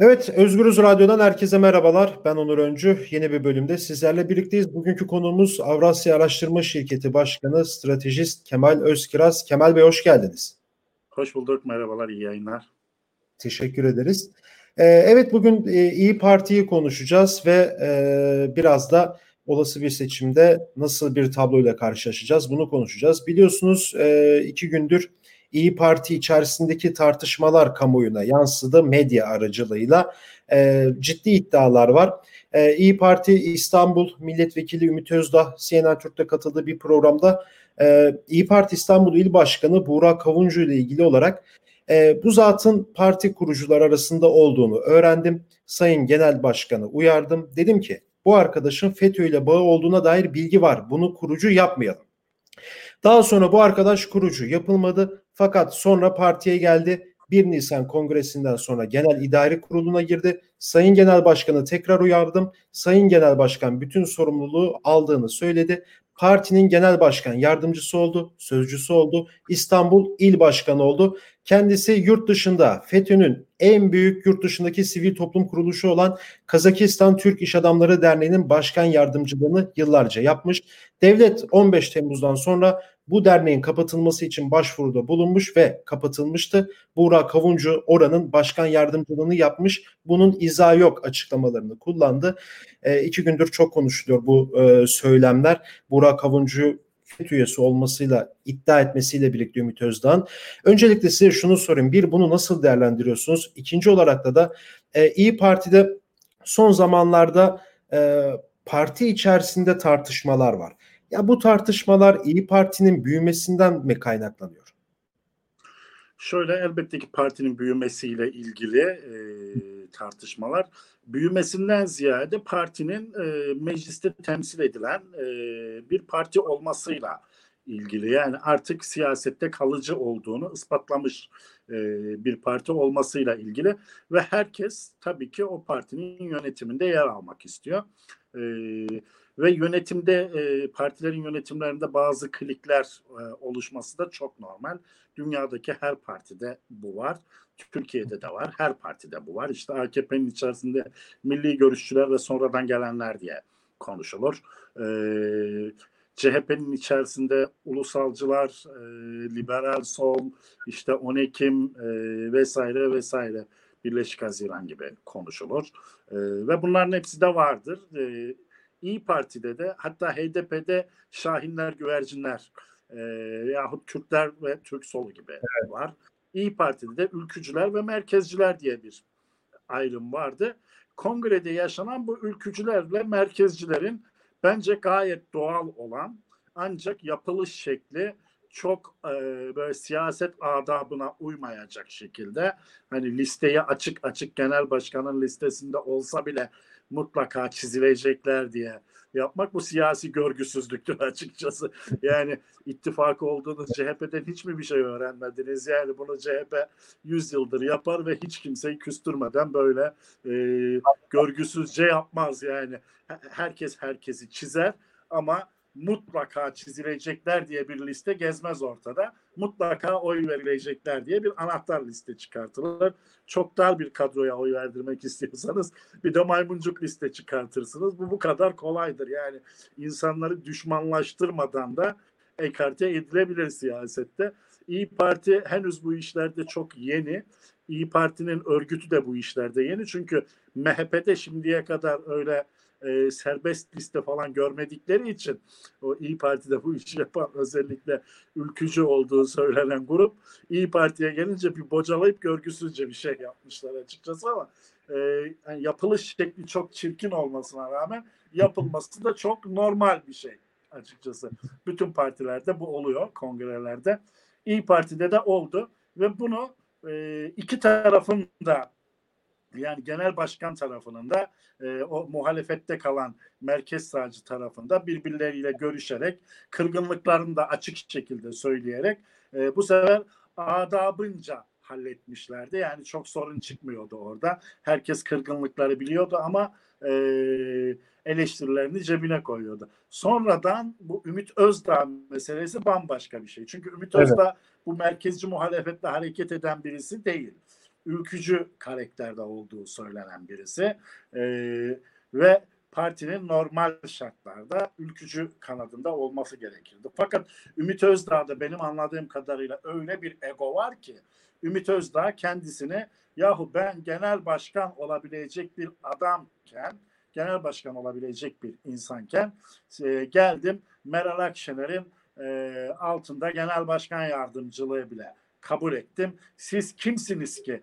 Evet, Özgürüz Radyo'dan herkese merhabalar. Ben Onur Öncü. Yeni bir bölümde sizlerle birlikteyiz. Bugünkü konuğumuz Avrasya Araştırma Şirketi Başkanı, stratejist Kemal Özkiraz. Kemal Bey hoş geldiniz. Hoş bulduk, merhabalar, iyi yayınlar. Teşekkür ederiz. Ee, evet, bugün e, İyi Parti'yi konuşacağız ve e, biraz da olası bir seçimde nasıl bir tabloyla karşılaşacağız bunu konuşacağız. Biliyorsunuz e, iki gündür İyi Parti içerisindeki tartışmalar kamuoyuna yansıdı medya aracılığıyla. E, ciddi iddialar var. E, İyi Parti İstanbul Milletvekili Ümit Özdağ CNN Türk'te katıldığı bir programda e, İyi Parti İstanbul İl Başkanı Buğra Kavuncu ile ilgili olarak e, bu zatın parti kurucular arasında olduğunu öğrendim. Sayın Genel Başkanı uyardım. Dedim ki bu arkadaşın FETÖ ile bağı olduğuna dair bilgi var. Bunu kurucu yapmayalım. Daha sonra bu arkadaş kurucu yapılmadı. Fakat sonra partiye geldi. 1 Nisan kongresinden sonra genel idari kuruluna girdi. Sayın Genel Başkanı tekrar uyardım. Sayın Genel Başkan bütün sorumluluğu aldığını söyledi. Partinin genel başkan yardımcısı oldu, sözcüsü oldu, İstanbul il başkanı oldu. Kendisi yurt dışında FETÖ'nün en büyük yurt dışındaki sivil toplum kuruluşu olan Kazakistan Türk İş Adamları Derneği'nin başkan yardımcılığını yıllarca yapmış. Devlet 15 Temmuz'dan sonra bu derneğin kapatılması için başvuruda bulunmuş ve kapatılmıştı. Buğra Kavuncu oranın başkan yardımcılığını yapmış. Bunun izahı yok açıklamalarını kullandı. E, iki gündür çok konuşuluyor bu e, söylemler. Buğra Kavuncu FETÖ üyesi olmasıyla iddia etmesiyle birlikte Ümit Özdağ'ın. Öncelikle size şunu sorayım. Bir bunu nasıl değerlendiriyorsunuz? İkinci olarak da da e, İyi Parti'de son zamanlarda e, parti içerisinde tartışmalar var. Ya bu tartışmalar İyi Parti'nin büyümesinden mi kaynaklanıyor? Şöyle elbette ki partinin büyümesiyle ilgili e, tartışmalar büyümesinden ziyade partinin e, mecliste temsil edilen e, bir parti olmasıyla ilgili. Yani artık siyasette kalıcı olduğunu ispatlamış e, bir parti olmasıyla ilgili ve herkes tabii ki o partinin yönetiminde yer almak istiyor. E, ve yönetimde e, partilerin yönetimlerinde bazı klikler e, oluşması da çok normal. Dünyadaki her partide bu var. Türkiye'de de var. Her partide bu var. İşte AKP'nin içerisinde milli görüşçüler ve sonradan gelenler diye konuşulur. E, CHP'nin içerisinde ulusalcılar, e, liberal sol, işte 10 Ekim e, vesaire vesaire Birleşik Haziran gibi konuşulur. E, ve bunların hepsi de vardır. E, İyi Parti'de de hatta HDP'de Şahinler, Güvercinler e, yahut Kürtler ve Türk Solu gibi evet. var. İyi Parti'de de ülkücüler ve merkezciler diye bir ayrım vardı. Kongrede yaşanan bu ülkücülerle merkezcilerin bence gayet doğal olan ancak yapılış şekli çok e, böyle siyaset adabına uymayacak şekilde hani listeyi açık açık genel başkanın listesinde olsa bile mutlaka çizilecekler diye yapmak bu siyasi görgüsüzlüktür açıkçası. Yani ittifak olduğunuz CHP'den hiç mi bir şey öğrenmediniz? Yani bunu CHP 100 yıldır yapar ve hiç kimseyi küstürmeden böyle e, görgüsüzce yapmaz yani. Herkes herkesi çizer ama mutlaka çizilecekler diye bir liste gezmez ortada. Mutlaka oy verilecekler diye bir anahtar liste çıkartılır. Çok dar bir kadroya oy verdirmek istiyorsanız bir de maymuncuk liste çıkartırsınız. Bu bu kadar kolaydır. Yani insanları düşmanlaştırmadan da ekarte edilebilir siyasette. İyi Parti henüz bu işlerde çok yeni. İyi Parti'nin örgütü de bu işlerde yeni. Çünkü MHP'de şimdiye kadar öyle e, serbest liste falan görmedikleri için o İyi Parti'de bu işi yapan özellikle ülkücü olduğu söylenen grup İyi Parti'ye gelince bir bocalayıp görgüsüzce bir şey yapmışlar açıkçası ama e, yani yapılış şekli çok çirkin olmasına rağmen yapılması da çok normal bir şey açıkçası. Bütün partilerde bu oluyor kongrelerde. İyi Parti'de de oldu ve bunu e, iki tarafın da yani genel başkan tarafının da e, o muhalefette kalan merkez sağcı tarafında birbirleriyle görüşerek kırgınlıklarını da açık şekilde söyleyerek e, bu sefer adabınca halletmişlerdi. Yani çok sorun çıkmıyordu orada. Herkes kırgınlıkları biliyordu ama e, eleştirilerini cebine koyuyordu. Sonradan bu Ümit Özdağ meselesi bambaşka bir şey. Çünkü Ümit evet. Özdağ bu merkezci muhalefetle hareket eden birisi değil. Ülkücü karakterde olduğu söylenen birisi. E, ve partinin normal şartlarda ülkücü kanadında olması gerekirdi. Fakat Ümit Özdağ'da benim anladığım kadarıyla öyle bir ego var ki Ümit Özdağ kendisini yahu ben genel başkan olabilecek bir adamken genel başkan olabilecek bir insanken e, geldim Meral Akşener'in e, altında genel başkan yardımcılığı bile kabul ettim. Siz kimsiniz ki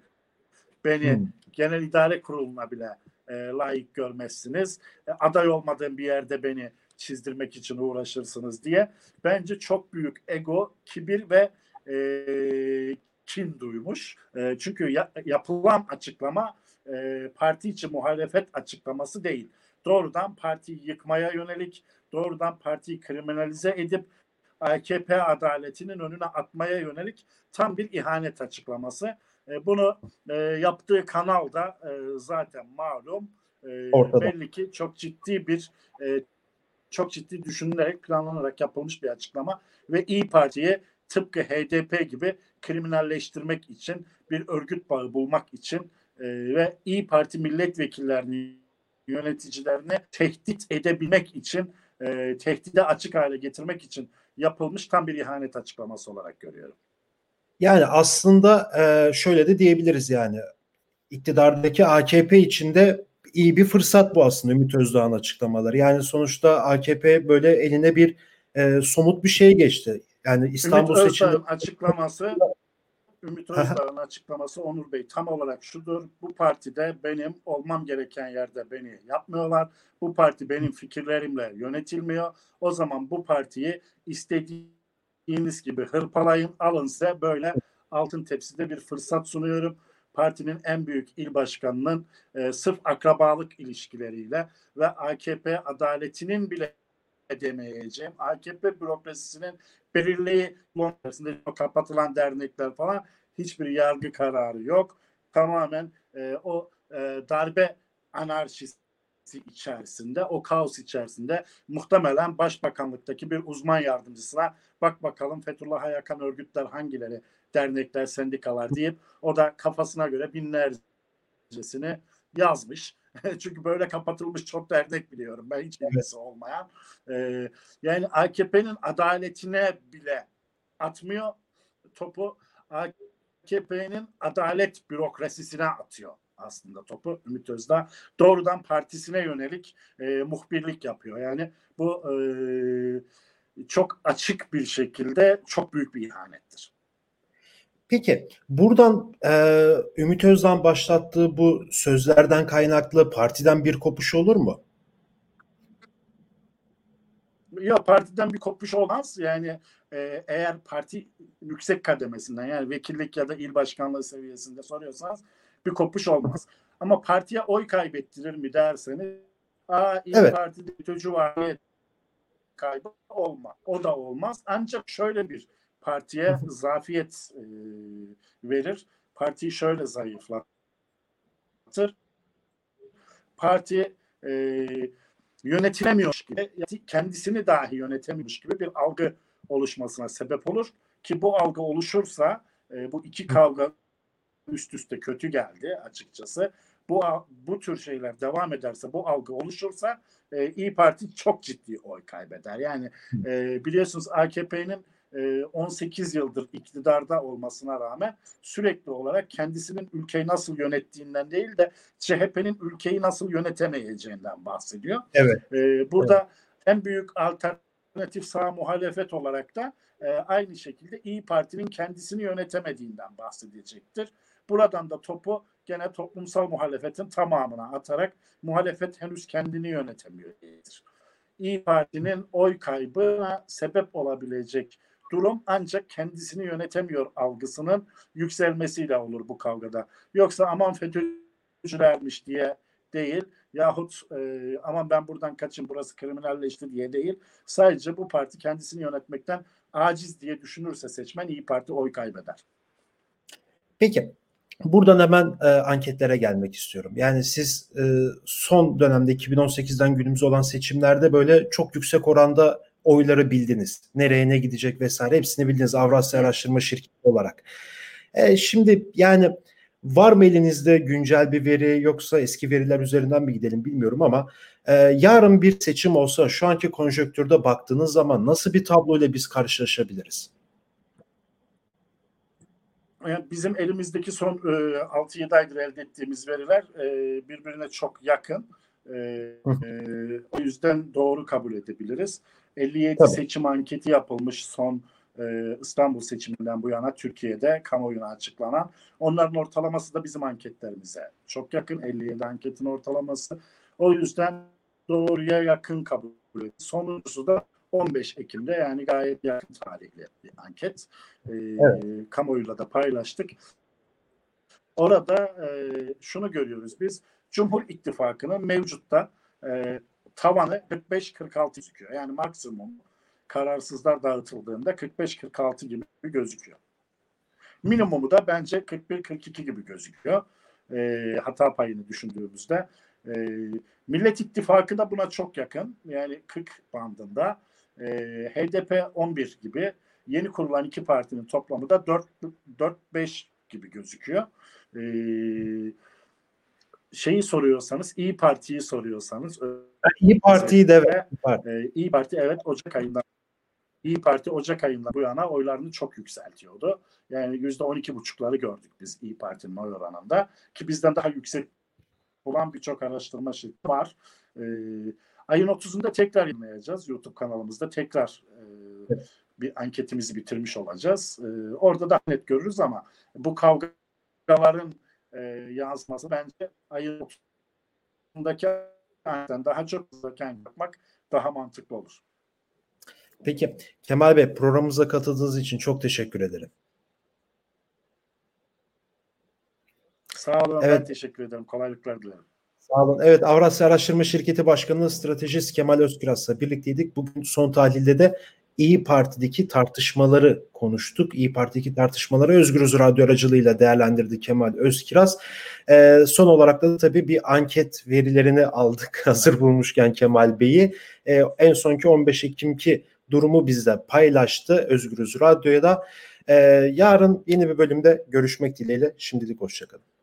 beni hmm. genel idare kuruluna bile e, layık görmezsiniz. E, aday olmadığım bir yerde beni çizdirmek için uğraşırsınız diye. Bence çok büyük ego, kibir ve e, kin duymuş. E, çünkü ya, yapılan açıklama e, parti içi muhalefet açıklaması değil. Doğrudan partiyi yıkmaya yönelik, doğrudan partiyi kriminalize edip AKP adaletinin önüne atmaya yönelik tam bir ihanet açıklaması. E, bunu e, yaptığı kanal da e, zaten malum. E, belli ki çok ciddi bir e, çok ciddi düşünülerek planlanarak yapılmış bir açıklama ve İyi Parti'yi tıpkı HDP gibi kriminalleştirmek için bir örgüt bağı bulmak için e, ve İyi Parti milletvekillerini yöneticilerini tehdit edebilmek için e, tehdide açık hale getirmek için yapılmış tam bir ihanet açıklaması olarak görüyorum. Yani aslında e, şöyle de diyebiliriz yani iktidardaki AKP içinde iyi bir fırsat bu aslında Ümit Özdağ'ın açıklamaları. Yani sonuçta AKP böyle eline bir e, somut bir şey geçti. Yani İstanbul Ümit seçimi açıklaması Ümit Özdağ'ın açıklaması Onur Bey tam olarak şudur. Bu partide benim olmam gereken yerde beni yapmıyorlar. Bu parti benim fikirlerimle yönetilmiyor. O zaman bu partiyi istediğiniz gibi hırpalayın alın size böyle altın tepside bir fırsat sunuyorum. Partinin en büyük il başkanının e, sırf akrabalık ilişkileriyle ve AKP adaletinin bile edemeyeceğim. AKP bürokrasisinin belirleyi Londra'sında kapatılan dernekler falan hiçbir yargı kararı yok. Tamamen e, o e, darbe anarşisi içerisinde, o kaos içerisinde muhtemelen başbakanlıktaki bir uzman yardımcısına bak bakalım Fethullah'a yakan örgütler hangileri, dernekler, sendikalar deyip o da kafasına göre binlercesini yazmış. Çünkü böyle kapatılmış çok dernek biliyorum. Ben hiç ilgisi olmayan. Ee, yani AKP'nin adaletine bile atmıyor topu. AKP'nin adalet bürokrasisine atıyor aslında topu Ümit Özdağ. Doğrudan partisine yönelik e, muhbirlik yapıyor. Yani bu e, çok açık bir şekilde çok büyük bir ihanettir. Peki buradan e, Ümit Özdağ başlattığı bu sözlerden kaynaklı partiden bir kopuş olur mu? Ya partiden bir kopuş olmaz. Yani e, eğer parti yüksek kademesinden yani vekillik ya da il başkanlığı seviyesinde soruyorsanız bir kopuş olmaz. Ama partiye oy kaybettirir mi derseniz Aa, İYİ evet. Parti'de çocuğu var kaybı olmaz. O da olmaz. Ancak şöyle bir partiye zafiyet e, verir. Partiyi şöyle zayıflatır. Parti e, yönetilemiyor gibi, kendisini dahi yönetemiyormuş gibi bir algı oluşmasına sebep olur. Ki bu algı oluşursa e, bu iki kavga üst üste kötü geldi açıkçası. Bu bu tür şeyler devam ederse, bu algı oluşursa e, İyi Parti çok ciddi oy kaybeder. Yani e, biliyorsunuz AKP'nin 18 yıldır iktidarda olmasına rağmen sürekli olarak kendisinin ülkeyi nasıl yönettiğinden değil de CHP'nin ülkeyi nasıl yönetemeyeceğinden bahsediyor. Evet. Burada evet. en büyük alternatif sağ muhalefet olarak da aynı şekilde İyi Parti'nin kendisini yönetemediğinden bahsedecektir. Buradan da topu gene toplumsal muhalefetin tamamına atarak muhalefet henüz kendini yönetemiyor. İyi Parti'nin oy kaybına sebep olabilecek durum ancak kendisini yönetemiyor algısının yükselmesiyle olur bu kavgada. Yoksa aman FETÖ'cülermiş diye değil yahut e, aman ben buradan kaçayım burası kriminalleşti diye değil. Sadece bu parti kendisini yönetmekten aciz diye düşünürse seçmen iyi Parti oy kaybeder. Peki Buradan hemen e, anketlere gelmek istiyorum. Yani siz e, son dönemde 2018'den günümüze olan seçimlerde böyle çok yüksek oranda oyları bildiniz. Nereye ne gidecek vesaire hepsini bildiniz Avrasya Araştırma Şirketi olarak. E, şimdi yani var mı elinizde güncel bir veri yoksa eski veriler üzerinden mi gidelim bilmiyorum ama e, yarın bir seçim olsa şu anki konjöktürde baktığınız zaman nasıl bir tabloyla biz karşılaşabiliriz? Yani bizim elimizdeki son e, 6-7 aydır elde ettiğimiz veriler e, birbirine çok yakın. E, e, o yüzden doğru kabul edebiliriz. 57 Tabii. seçim anketi yapılmış son e, İstanbul seçiminden bu yana Türkiye'de kamuoyuna açıklanan. Onların ortalaması da bizim anketlerimize çok yakın. 57 anketin ortalaması. O yüzden doğruya yakın kabul edildi. Sonuncusu da 15 Ekim'de yani gayet yakın tarihli bir anket. E, evet. Kamuoyuyla da paylaştık. Orada e, şunu görüyoruz biz. Cumhur İttifakı'nın mevcutta e, tavanı 45-46 gözüküyor. Yani maksimum kararsızlar dağıtıldığında 45-46 gibi gözüküyor. Minimumu da bence 41-42 gibi gözüküyor. E, hata payını düşündüğümüzde. E, Millet İttifakı da buna çok yakın. Yani 40 bandında. E, HDP 11 gibi. Yeni kurulan iki partinin toplamı da 4-5 gibi gözüküyor. E, şeyi soruyorsanız, İyi Parti'yi soruyorsanız İyi Parti'yi de evet. E, İyi Parti evet Ocak ayından İyi Parti Ocak ayında bu yana oylarını çok yükseltiyordu. Yani yüzde on iki buçukları gördük biz İyi Parti'nin oy oranında. Ki bizden daha yüksek olan birçok araştırma şirketi var. Ee, ayın 30'unda tekrar yayınlayacağız. YouTube kanalımızda tekrar e, bir anketimizi bitirmiş olacağız. E, orada da net görürüz ama bu kavgaların e, yansıması bence ayın 30'undaki daha çok zaten yapmak daha mantıklı olur. Peki Kemal Bey programımıza katıldığınız için çok teşekkür ederim. Sağ olun. Evet. Ben teşekkür ederim. Kolaylıklar dilerim. Sağ olun. Evet Avrasya Araştırma Şirketi Başkanı Stratejist Kemal Özküras'la birlikteydik. Bugün son tahlilde de İyi Parti'deki tartışmaları konuştuk. İyi Parti'deki tartışmaları Özgürüz Radyo aracılığıyla değerlendirdi Kemal Özkiraz. Ee, son olarak da tabii bir anket verilerini aldık hazır bulmuşken Kemal Bey'i. Ee, en sonki 15 Ekim'ki durumu bizle paylaştı Özgürüz Radyo'ya da. Ee, yarın yeni bir bölümde görüşmek dileğiyle. Şimdilik hoşçakalın.